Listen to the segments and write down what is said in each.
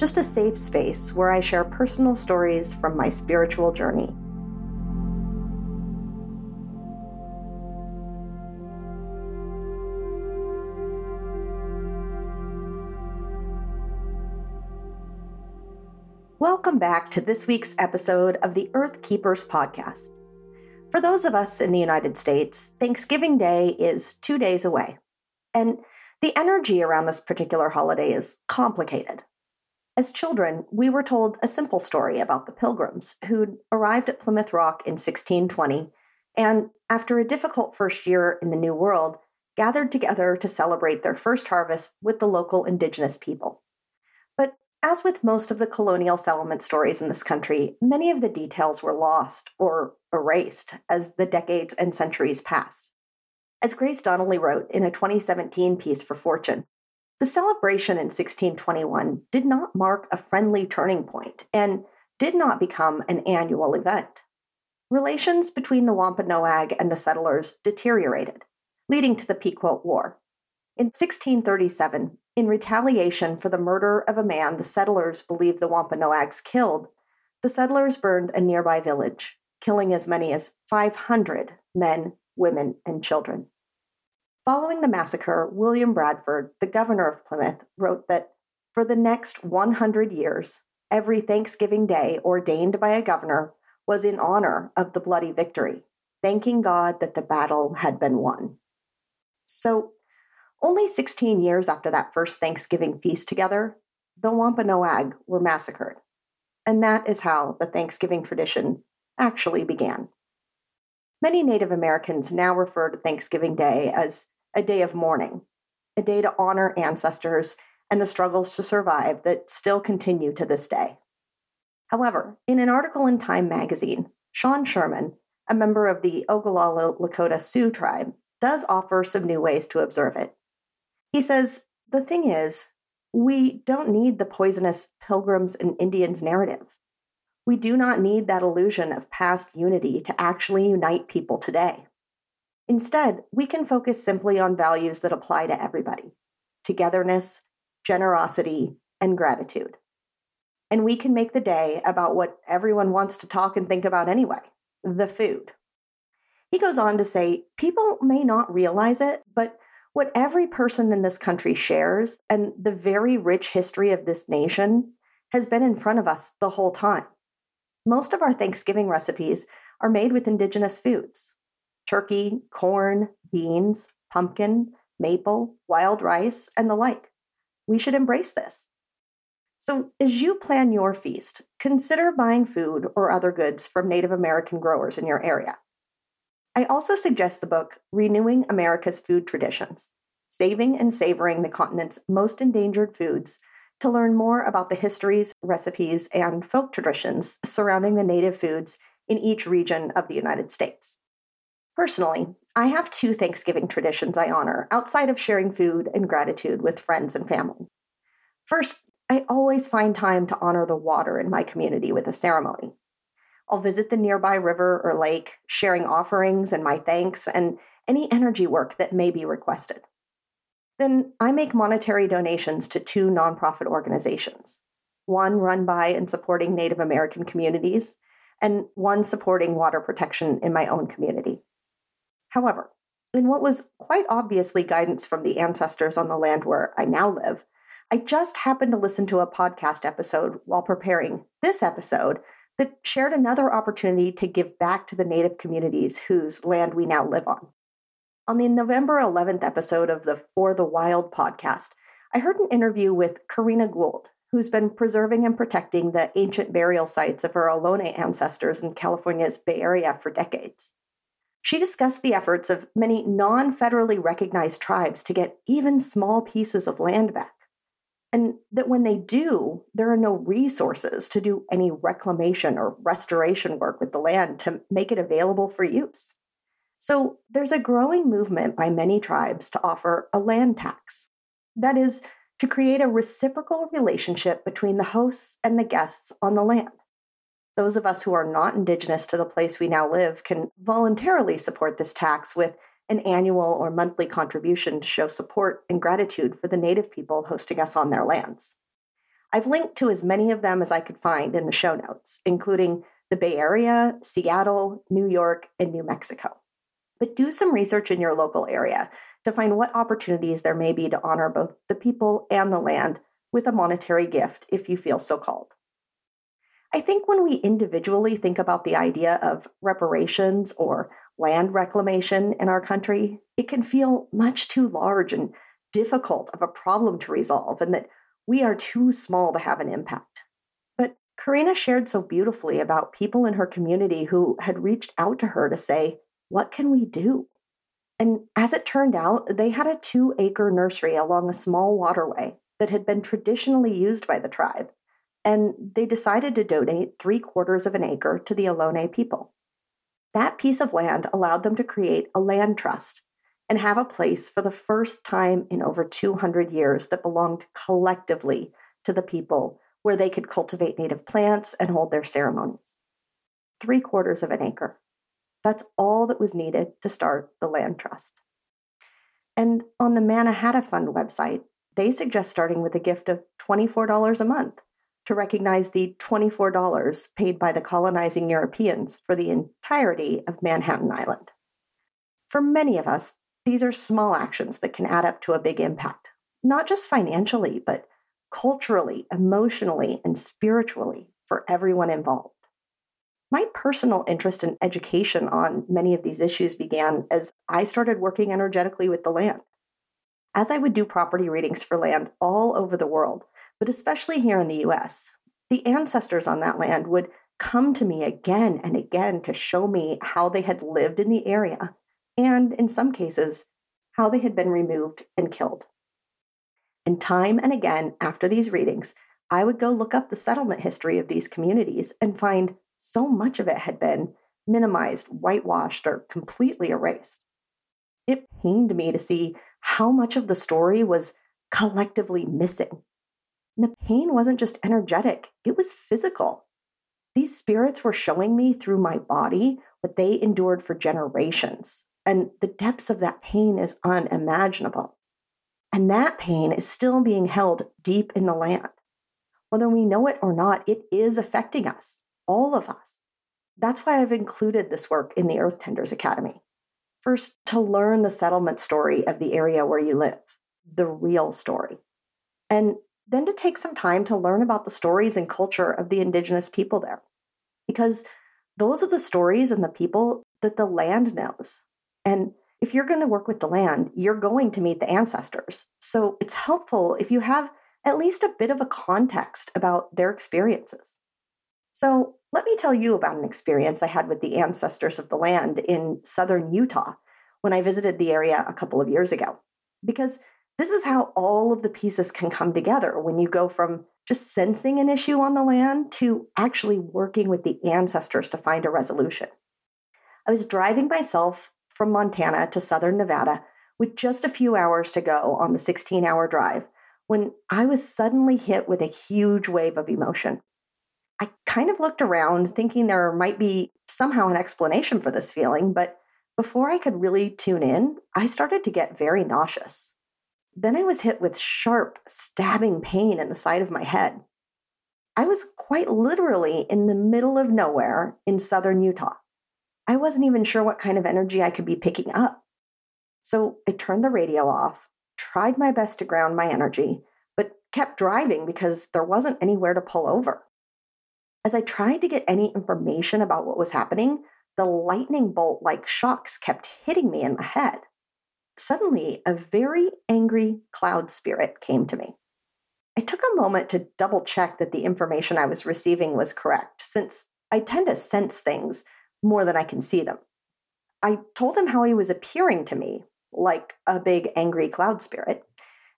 just a safe space where I share personal stories from my spiritual journey. Welcome back to this week's episode of the Earth Keepers podcast. For those of us in the United States, Thanksgiving Day is two days away. And the energy around this particular holiday is complicated. As children, we were told a simple story about the pilgrims who'd arrived at Plymouth Rock in 1620 and, after a difficult first year in the New World, gathered together to celebrate their first harvest with the local indigenous people. But as with most of the colonial settlement stories in this country, many of the details were lost or erased as the decades and centuries passed. As Grace Donnelly wrote in a 2017 piece for Fortune, the celebration in 1621 did not mark a friendly turning point and did not become an annual event. Relations between the Wampanoag and the settlers deteriorated, leading to the Pequot War. In 1637, in retaliation for the murder of a man the settlers believed the Wampanoags killed, the settlers burned a nearby village, killing as many as 500 men, women, and children. Following the massacre, William Bradford, the governor of Plymouth, wrote that for the next 100 years, every Thanksgiving Day ordained by a governor was in honor of the bloody victory, thanking God that the battle had been won. So, only 16 years after that first Thanksgiving feast together, the Wampanoag were massacred. And that is how the Thanksgiving tradition actually began. Many Native Americans now refer to Thanksgiving Day as a day of mourning, a day to honor ancestors and the struggles to survive that still continue to this day. However, in an article in Time magazine, Sean Sherman, a member of the Oglala Lakota Sioux tribe, does offer some new ways to observe it. He says, The thing is, we don't need the poisonous pilgrims and Indians narrative. We do not need that illusion of past unity to actually unite people today. Instead, we can focus simply on values that apply to everybody togetherness, generosity, and gratitude. And we can make the day about what everyone wants to talk and think about anyway the food. He goes on to say people may not realize it, but what every person in this country shares and the very rich history of this nation has been in front of us the whole time. Most of our Thanksgiving recipes are made with indigenous foods turkey, corn, beans, pumpkin, maple, wild rice, and the like. We should embrace this. So, as you plan your feast, consider buying food or other goods from Native American growers in your area. I also suggest the book Renewing America's Food Traditions Saving and Savoring the Continent's Most Endangered Foods to learn more about the histories, recipes, and folk traditions surrounding the native foods in each region of the United States. Personally, I have two Thanksgiving traditions I honor outside of sharing food and gratitude with friends and family. First, I always find time to honor the water in my community with a ceremony. I'll visit the nearby river or lake, sharing offerings and my thanks and any energy work that may be requested. Then I make monetary donations to two nonprofit organizations one run by and supporting Native American communities, and one supporting water protection in my own community. However, in what was quite obviously guidance from the ancestors on the land where I now live, I just happened to listen to a podcast episode while preparing this episode that shared another opportunity to give back to the Native communities whose land we now live on. On the November 11th episode of the For the Wild podcast, I heard an interview with Corrina Gould, who's been preserving and protecting the ancient burial sites of her Ohlone ancestors in California's Bay Area for decades. She discussed the efforts of many non federally recognized tribes to get even small pieces of land back. And that when they do, there are no resources to do any reclamation or restoration work with the land to make it available for use. So there's a growing movement by many tribes to offer a land tax. That is, to create a reciprocal relationship between the hosts and the guests on the land. Those of us who are not indigenous to the place we now live can voluntarily support this tax with an annual or monthly contribution to show support and gratitude for the native people hosting us on their lands. I've linked to as many of them as I could find in the show notes, including the Bay Area, Seattle, New York, and New Mexico. But do some research in your local area to find what opportunities there may be to honor both the people and the land with a monetary gift if you feel so called. I think when we individually think about the idea of reparations or land reclamation in our country, it can feel much too large and difficult of a problem to resolve, and that we are too small to have an impact. But Corrina shared so beautifully about people in her community who had reached out to her to say, What can we do? And as it turned out, they had a two acre nursery along a small waterway that had been traditionally used by the tribe and they decided to donate three quarters of an acre to the Ohlone people. That piece of land allowed them to create a land trust and have a place for the first time in over 200 years that belonged collectively to the people where they could cultivate native plants and hold their ceremonies. Three quarters of an acre. That's all that was needed to start the land trust. And on the Mannahatta Fund website, they suggest starting with a gift of $24 a month to recognize the $24 paid by the colonizing Europeans for the entirety of Manhattan Island. For many of us, these are small actions that can add up to a big impact, not just financially, but culturally, emotionally, and spiritually for everyone involved. My personal interest in education on many of these issues began as I started working energetically with the land. As I would do property readings for land all over the world, but especially here in the US, the ancestors on that land would come to me again and again to show me how they had lived in the area, and in some cases, how they had been removed and killed. And time and again after these readings, I would go look up the settlement history of these communities and find so much of it had been minimized, whitewashed, or completely erased. It pained me to see how much of the story was collectively missing and the pain wasn't just energetic, it was physical. These spirits were showing me through my body what they endured for generations. And the depths of that pain is unimaginable. And that pain is still being held deep in the land. Whether we know it or not, it is affecting us, all of us. That's why I've included this work in the Earth Tenders Academy. First, to learn the settlement story of the area where you live, the real story. And then to take some time to learn about the stories and culture of the indigenous people there. Because those are the stories and the people that the land knows. And if you're going to work with the land, you're going to meet the ancestors. So it's helpful if you have at least a bit of a context about their experiences. So let me tell you about an experience I had with the ancestors of the land in southern Utah when I visited the area a couple of years ago. Because this is how all of the pieces can come together when you go from just sensing an issue on the land to actually working with the ancestors to find a resolution. I was driving myself from Montana to southern Nevada with just a few hours to go on the 16 hour drive when I was suddenly hit with a huge wave of emotion. I kind of looked around thinking there might be somehow an explanation for this feeling, but before I could really tune in, I started to get very nauseous. Then I was hit with sharp, stabbing pain in the side of my head. I was quite literally in the middle of nowhere in southern Utah. I wasn't even sure what kind of energy I could be picking up. So I turned the radio off, tried my best to ground my energy, but kept driving because there wasn't anywhere to pull over. As I tried to get any information about what was happening, the lightning bolt like shocks kept hitting me in the head suddenly a very angry cloud spirit came to me. I took a moment to double check that the information I was receiving was correct, since I tend to sense things more than I can see them. I told him how he was appearing to me, like a big angry cloud spirit,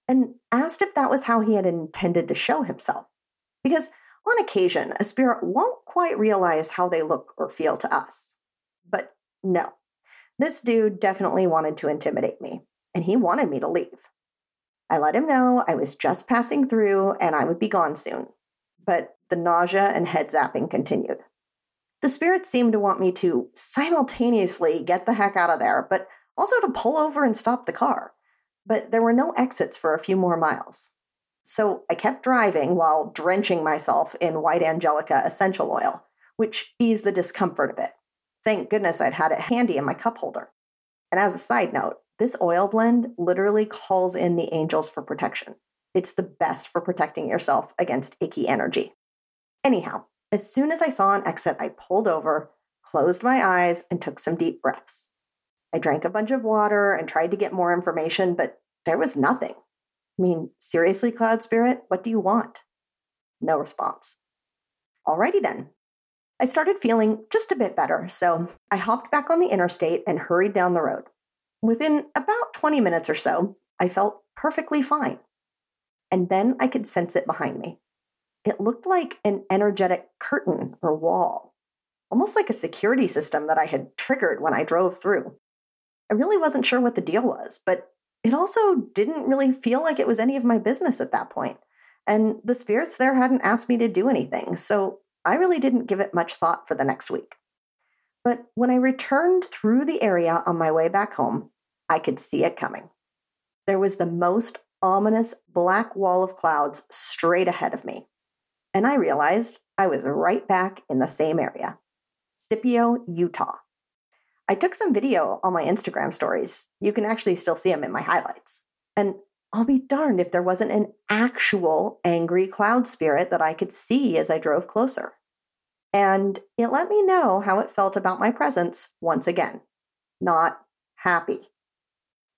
and asked if that was how he had intended to show himself. Because on occasion, a spirit won't quite realize how they look or feel to us. But no, this dude definitely wanted to intimidate me, and he wanted me to leave. I let him know I was just passing through and I would be gone soon. But the nausea and head zapping continued. The spirits seemed to want me to simultaneously get the heck out of there, but also to pull over and stop the car. But there were no exits for a few more miles. So I kept driving while drenching myself in white angelica essential oil, which eased the discomfort a bit. Thank goodness I'd had it handy in my cup holder. And as a side note, this oil blend literally calls in the angels for protection. It's the best for protecting yourself against icky energy. Anyhow, as soon as I saw an exit, I pulled over, closed my eyes, and took some deep breaths. I drank a bunch of water and tried to get more information, but there was nothing. I mean, seriously, Cloud Spirit, what do you want? No response. Alrighty then. I started feeling just a bit better, so I hopped back on the interstate and hurried down the road. Within about 20 minutes or so, I felt perfectly fine. And then I could sense it behind me. It looked like an energetic curtain or wall, almost like a security system that I had triggered when I drove through. I really wasn't sure what the deal was, but it also didn't really feel like it was any of my business at that point. And the spirits there hadn't asked me to do anything, so I really didn't give it much thought for the next week. But when I returned through the area on my way back home, I could see it coming. There was the most ominous black wall of clouds straight ahead of me. And I realized I was right back in the same area Scipio, Utah. I took some video on my Instagram stories. You can actually still see them in my highlights. And I'll be darned if there wasn't an actual angry cloud spirit that I could see as I drove closer. And it let me know how it felt about my presence once again. Not happy.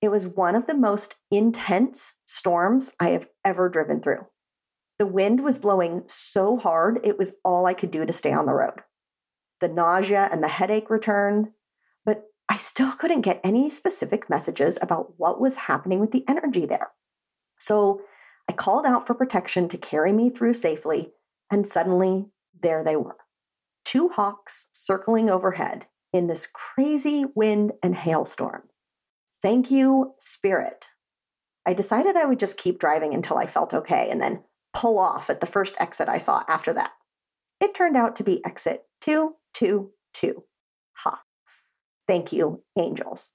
It was one of the most intense storms I have ever driven through. The wind was blowing so hard, it was all I could do to stay on the road. The nausea and the headache returned, I still couldn't get any specific messages about what was happening with the energy there. So I called out for protection to carry me through safely, and suddenly there they were two hawks circling overhead in this crazy wind and hailstorm. Thank you, Spirit. I decided I would just keep driving until I felt okay and then pull off at the first exit I saw after that. It turned out to be exit 222. Ha. Thank you, angels.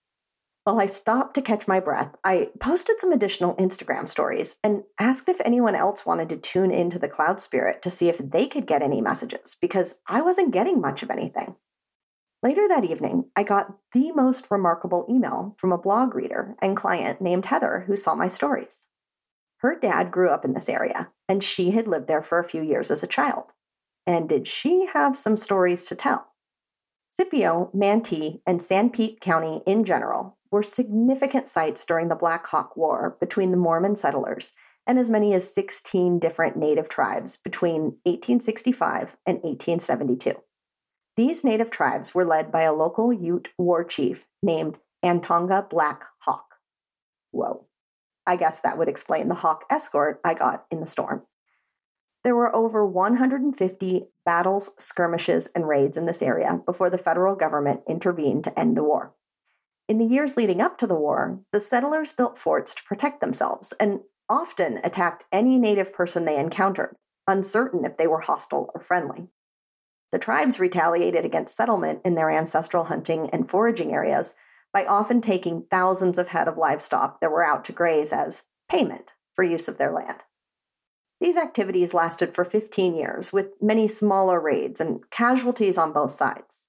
While I stopped to catch my breath, I posted some additional Instagram stories and asked if anyone else wanted to tune into the Cloud Spirit to see if they could get any messages because I wasn't getting much of anything. Later that evening, I got the most remarkable email from a blog reader and client named Heather who saw my stories. Her dad grew up in this area, and she had lived there for a few years as a child. And did she have some stories to tell? Scipio, Manti, and Sanpete County in general were significant sites during the Black Hawk War between the Mormon settlers and as many as 16 different native tribes between 1865 and 1872. These native tribes were led by a local Ute war chief named Antonga Black Hawk. Whoa. I guess that would explain the Hawk escort I got in the storm. There were over 150 battles, skirmishes, and raids in this area before the federal government intervened to end the war. In the years leading up to the war, the settlers built forts to protect themselves and often attacked any native person they encountered, uncertain if they were hostile or friendly. The tribes retaliated against settlement in their ancestral hunting and foraging areas by often taking thousands of head of livestock that were out to graze as payment for use of their land. These activities lasted for 15 years, with many smaller raids and casualties on both sides.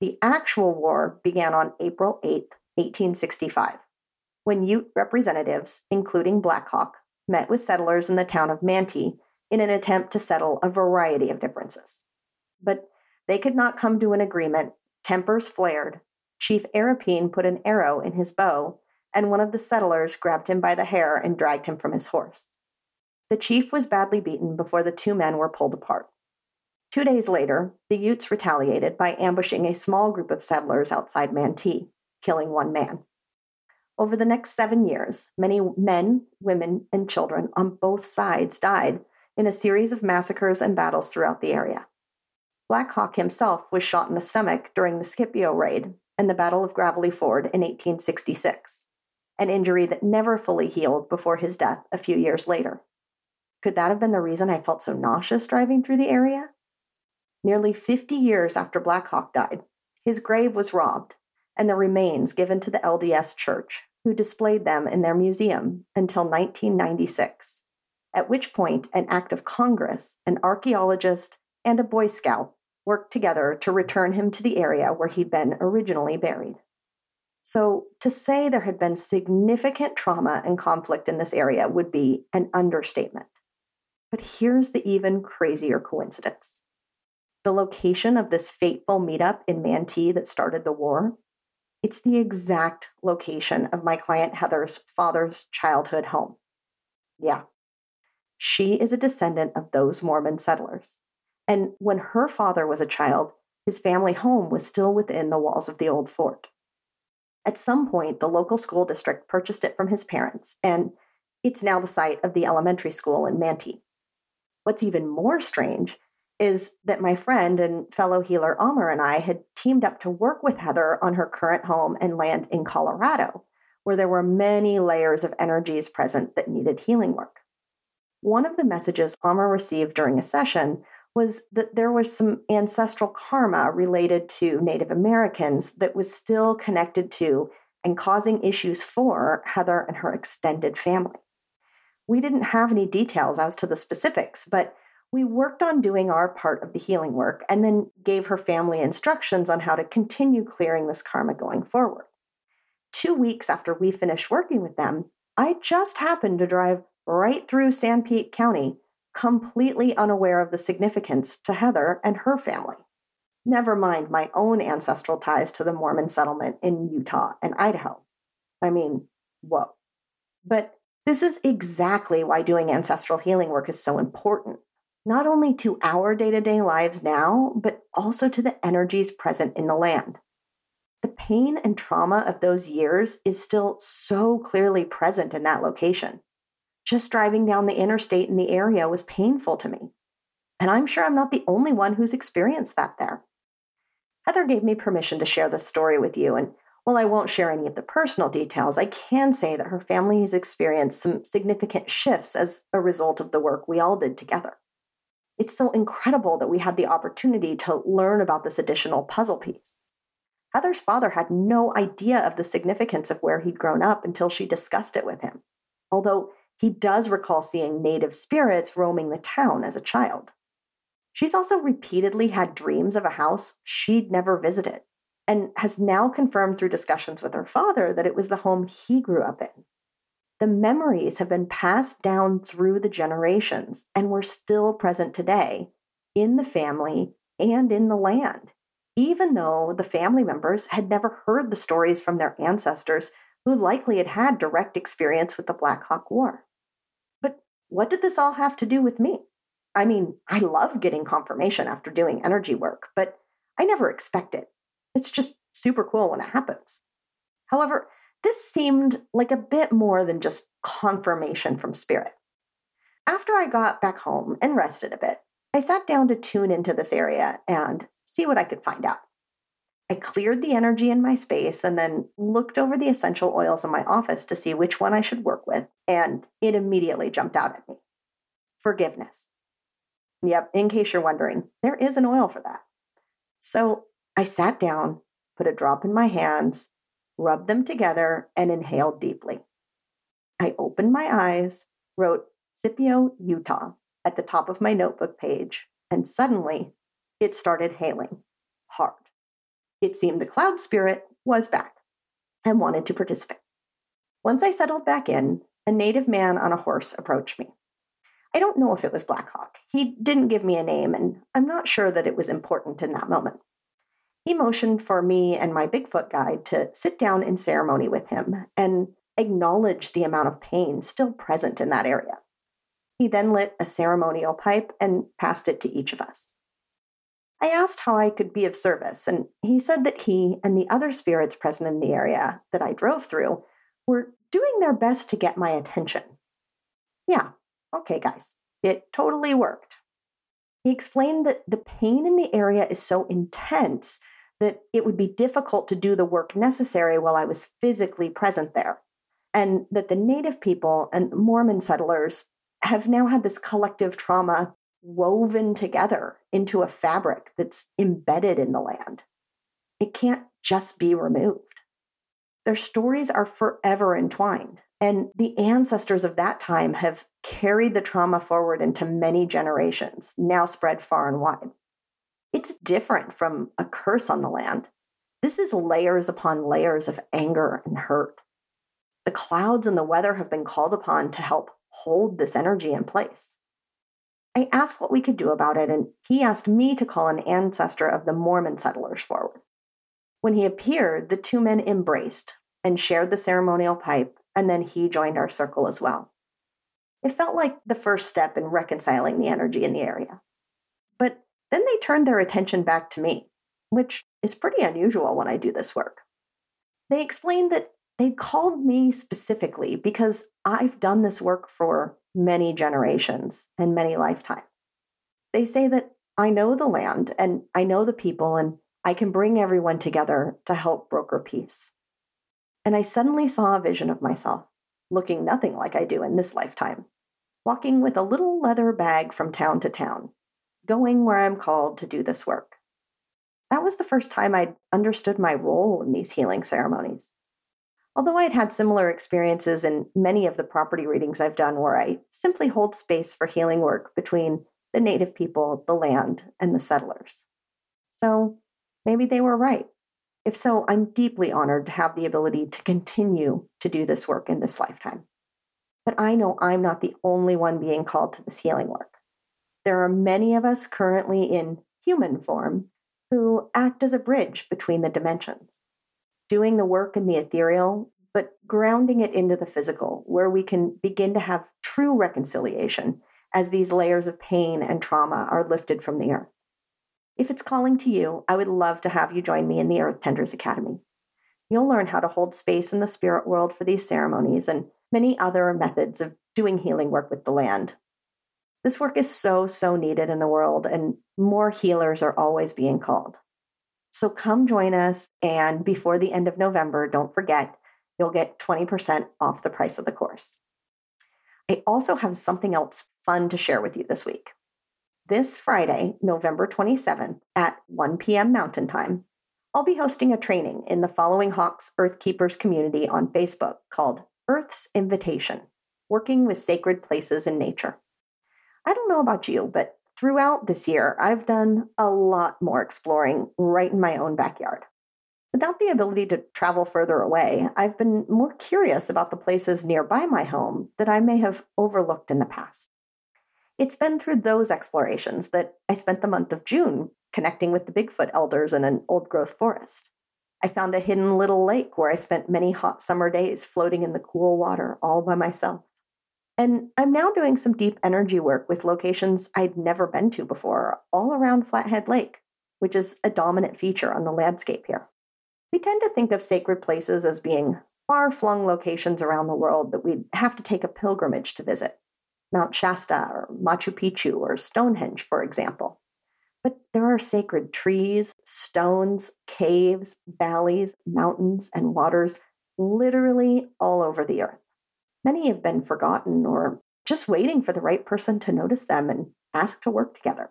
The actual war began on April 8, 1865, when Ute representatives, including Black Hawk, met with settlers in the town of Manti in an attempt to settle a variety of differences. But they could not come to an agreement, tempers flared, Chief Arapeen put an arrow in his bow, and one of the settlers grabbed him by the hair and dragged him from his horse. The chief was badly beaten before the two men were pulled apart. Two days later, the Utes retaliated by ambushing a small group of settlers outside Manti, killing one man. Over the next seven years, many men, women, and children on both sides died in a series of massacres and battles throughout the area. Black Hawk himself was shot in the stomach during the Scipio raid and the Battle of Gravelly Ford in 1866, an injury that never fully healed before his death a few years later. Could that have been the reason I felt so nauseous driving through the area? Nearly 50 years after Black Hawk died, his grave was robbed and the remains given to the LDS Church, who displayed them in their museum until 1996, at which point an act of Congress, an archaeologist, and a Boy Scout worked together to return him to the area where he'd been originally buried. So, to say there had been significant trauma and conflict in this area would be an understatement. But here's the even crazier coincidence the location of this fateful meetup in Manti that started the war. It's the exact location of my client Heather's father's childhood home. Yeah, she is a descendant of those Mormon settlers. And when her father was a child, his family home was still within the walls of the old fort. At some point, the local school district purchased it from his parents, and it's now the site of the elementary school in Manti. What's even more strange is that my friend and fellow healer Almer and I had teamed up to work with Heather on her current home and land in Colorado, where there were many layers of energies present that needed healing work. One of the messages Almer received during a session was that there was some ancestral karma related to Native Americans that was still connected to and causing issues for Heather and her extended family. We didn't have any details as to the specifics, but we worked on doing our part of the healing work and then gave her family instructions on how to continue clearing this karma going forward. Two weeks after we finished working with them, I just happened to drive right through San Sanpete County completely unaware of the significance to Heather and her family. Never mind my own ancestral ties to the Mormon settlement in Utah and Idaho. I mean, whoa. But this is exactly why doing ancestral healing work is so important, not only to our day to day lives now, but also to the energies present in the land. The pain and trauma of those years is still so clearly present in that location. Just driving down the interstate in the area was painful to me. And I'm sure I'm not the only one who's experienced that there. Heather gave me permission to share this story with you, and while I won't share any of the personal details, I can say that her family has experienced some significant shifts as a result of the work we all did together. It's so incredible that we had the opportunity to learn about this additional puzzle piece. Heather's father had no idea of the significance of where he'd grown up until she discussed it with him, although he does recall seeing native spirits roaming the town as a child. She's also repeatedly had dreams of a house she'd never visited and has now confirmed through discussions with her father that it was the home he grew up in. The memories have been passed down through the generations and were still present today in the family and in the land, even though the family members had never heard the stories from their ancestors who likely had had direct experience with the Black Hawk War But what did this all have to do with me? I mean, I love getting confirmation after doing energy work, but I never expect it. It's just super cool when it happens. However, this seemed like a bit more than just confirmation from spirit. After I got back home and rested a bit, I sat down to tune into this area and see what I could find out. I cleared the energy in my space and then looked over the essential oils in my office to see which one I should work with, and it immediately jumped out at me forgiveness. Yep, in case you're wondering, there is an oil for that. So I sat down, put a drop in my hands, rubbed them together, and inhaled deeply. I opened my eyes, wrote Scipio, Utah at the top of my notebook page, and suddenly it started hailing hard. It seemed the cloud spirit was back and wanted to participate. Once I settled back in, a native man on a horse approached me. I don't know if it was Blackhawk. He didn't give me a name, and I'm not sure that it was important in that moment. He motioned for me and my Bigfoot guide to sit down in ceremony with him and acknowledge the amount of pain still present in that area. He then lit a ceremonial pipe and passed it to each of us. I asked how I could be of service, and he said that he and the other spirits present in the area that I drove through were doing their best to get my attention. Yeah, okay, guys, it totally worked. He explained that the pain in the area is so intense that it would be difficult to do the work necessary while I was physically present there, and that the native people and Mormon settlers have now had this collective trauma woven together into a fabric that's embedded in the land. It can't just be removed. Their stories are forever entwined, and the ancestors of that time have carried the trauma forward into many generations, now spread far and wide. It's different from a curse on the land. This is layers upon layers of anger and hurt. The clouds and the weather have been called upon to help hold this energy in place. I asked what we could do about it, and he asked me to call an ancestor of the Mormon settlers forward. When he appeared, the two men embraced and shared the ceremonial pipe, and then he joined our circle as well. It felt like the first step in reconciling the energy in the area. But then they turned their attention back to me, which is pretty unusual when I do this work. They explained that they called me specifically because I've done this work for many generations and many lifetimes. They say that I know the land and I know the people, and I can bring everyone together to help broker peace. And I suddenly saw a vision of myself, looking nothing like I do in this lifetime, walking with a little leather bag from town to town, going where I'm called to do this work. That was the first time I'd understood my role in these healing ceremonies. Although I'd had similar experiences in many of the property readings I've done where I simply hold space for healing work between the native people, the land, and the settlers. So maybe they were right. If so, I'm deeply honored to have the ability to continue to do this work in this lifetime. But I know I'm not the only one being called to this healing work. There are many of us currently in human form who act as a bridge between the dimensions doing the work in the ethereal, but grounding it into the physical, where we can begin to have true reconciliation as these layers of pain and trauma are lifted from the earth. If it's calling to you, I would love to have you join me in the Earth Tenders Academy. You'll learn how to hold space in the spirit world for these ceremonies and many other methods of doing healing work with the land. This work is so, so needed in the world, and more healers are always being called. So come join us. And before the end of November, don't forget, you'll get 20% off the price of the course. I also have something else fun to share with you this week. This Friday, November 27th at 1 p.m. Mountain Time, I'll be hosting a training in the Following Hawks Earth Keepers community on Facebook called Earth's Invitation Working with Sacred Places in Nature. I don't know about you, but Throughout this year, I've done a lot more exploring right in my own backyard. Without the ability to travel further away, I've been more curious about the places nearby my home that I may have overlooked in the past. It's been through those explorations that I spent the month of June connecting with the Bigfoot elders in an old growth forest. I found a hidden little lake where I spent many hot summer days floating in the cool water all by myself. And I'm now doing some deep energy work with locations I'd never been to before, all around Flathead Lake, which is a dominant feature on the landscape here. We tend to think of sacred places as being far flung locations around the world that we'd have to take a pilgrimage to visit Mount Shasta or Machu Picchu or Stonehenge, for example. But there are sacred trees, stones, caves, valleys, mountains, and waters literally all over the earth. Many have been forgotten or just waiting for the right person to notice them and ask to work together.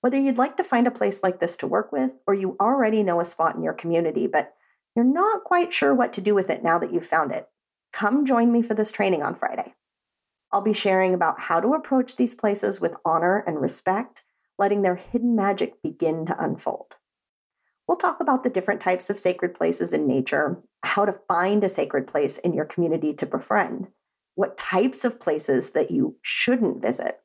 Whether you'd like to find a place like this to work with, or you already know a spot in your community, but you're not quite sure what to do with it now that you've found it, come join me for this training on Friday. I'll be sharing about how to approach these places with honor and respect, letting their hidden magic begin to unfold. We'll talk about the different types of sacred places in nature, how to find a sacred place in your community to befriend, what types of places that you shouldn't visit,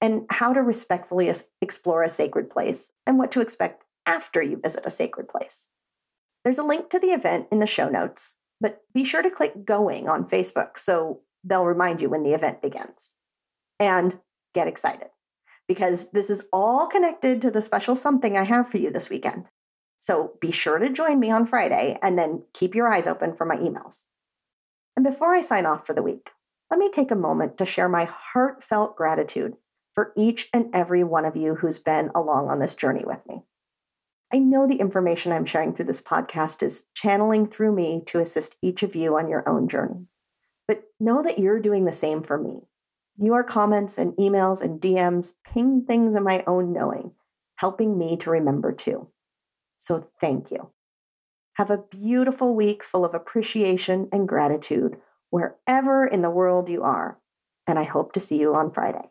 and how to respectfully explore a sacred place and what to expect after you visit a sacred place. There's a link to the event in the show notes, but be sure to click going on Facebook so they'll remind you when the event begins. And get excited because this is all connected to the special something I have for you this weekend. So be sure to join me on Friday and then keep your eyes open for my emails. And before I sign off for the week, let me take a moment to share my heartfelt gratitude for each and every one of you who's been along on this journey with me. I know the information I'm sharing through this podcast is channeling through me to assist each of you on your own journey. But know that you're doing the same for me. Your comments and emails and DMs ping things in my own knowing, helping me to remember too. So thank you. Have a beautiful week full of appreciation and gratitude wherever in the world you are. And I hope to see you on Friday.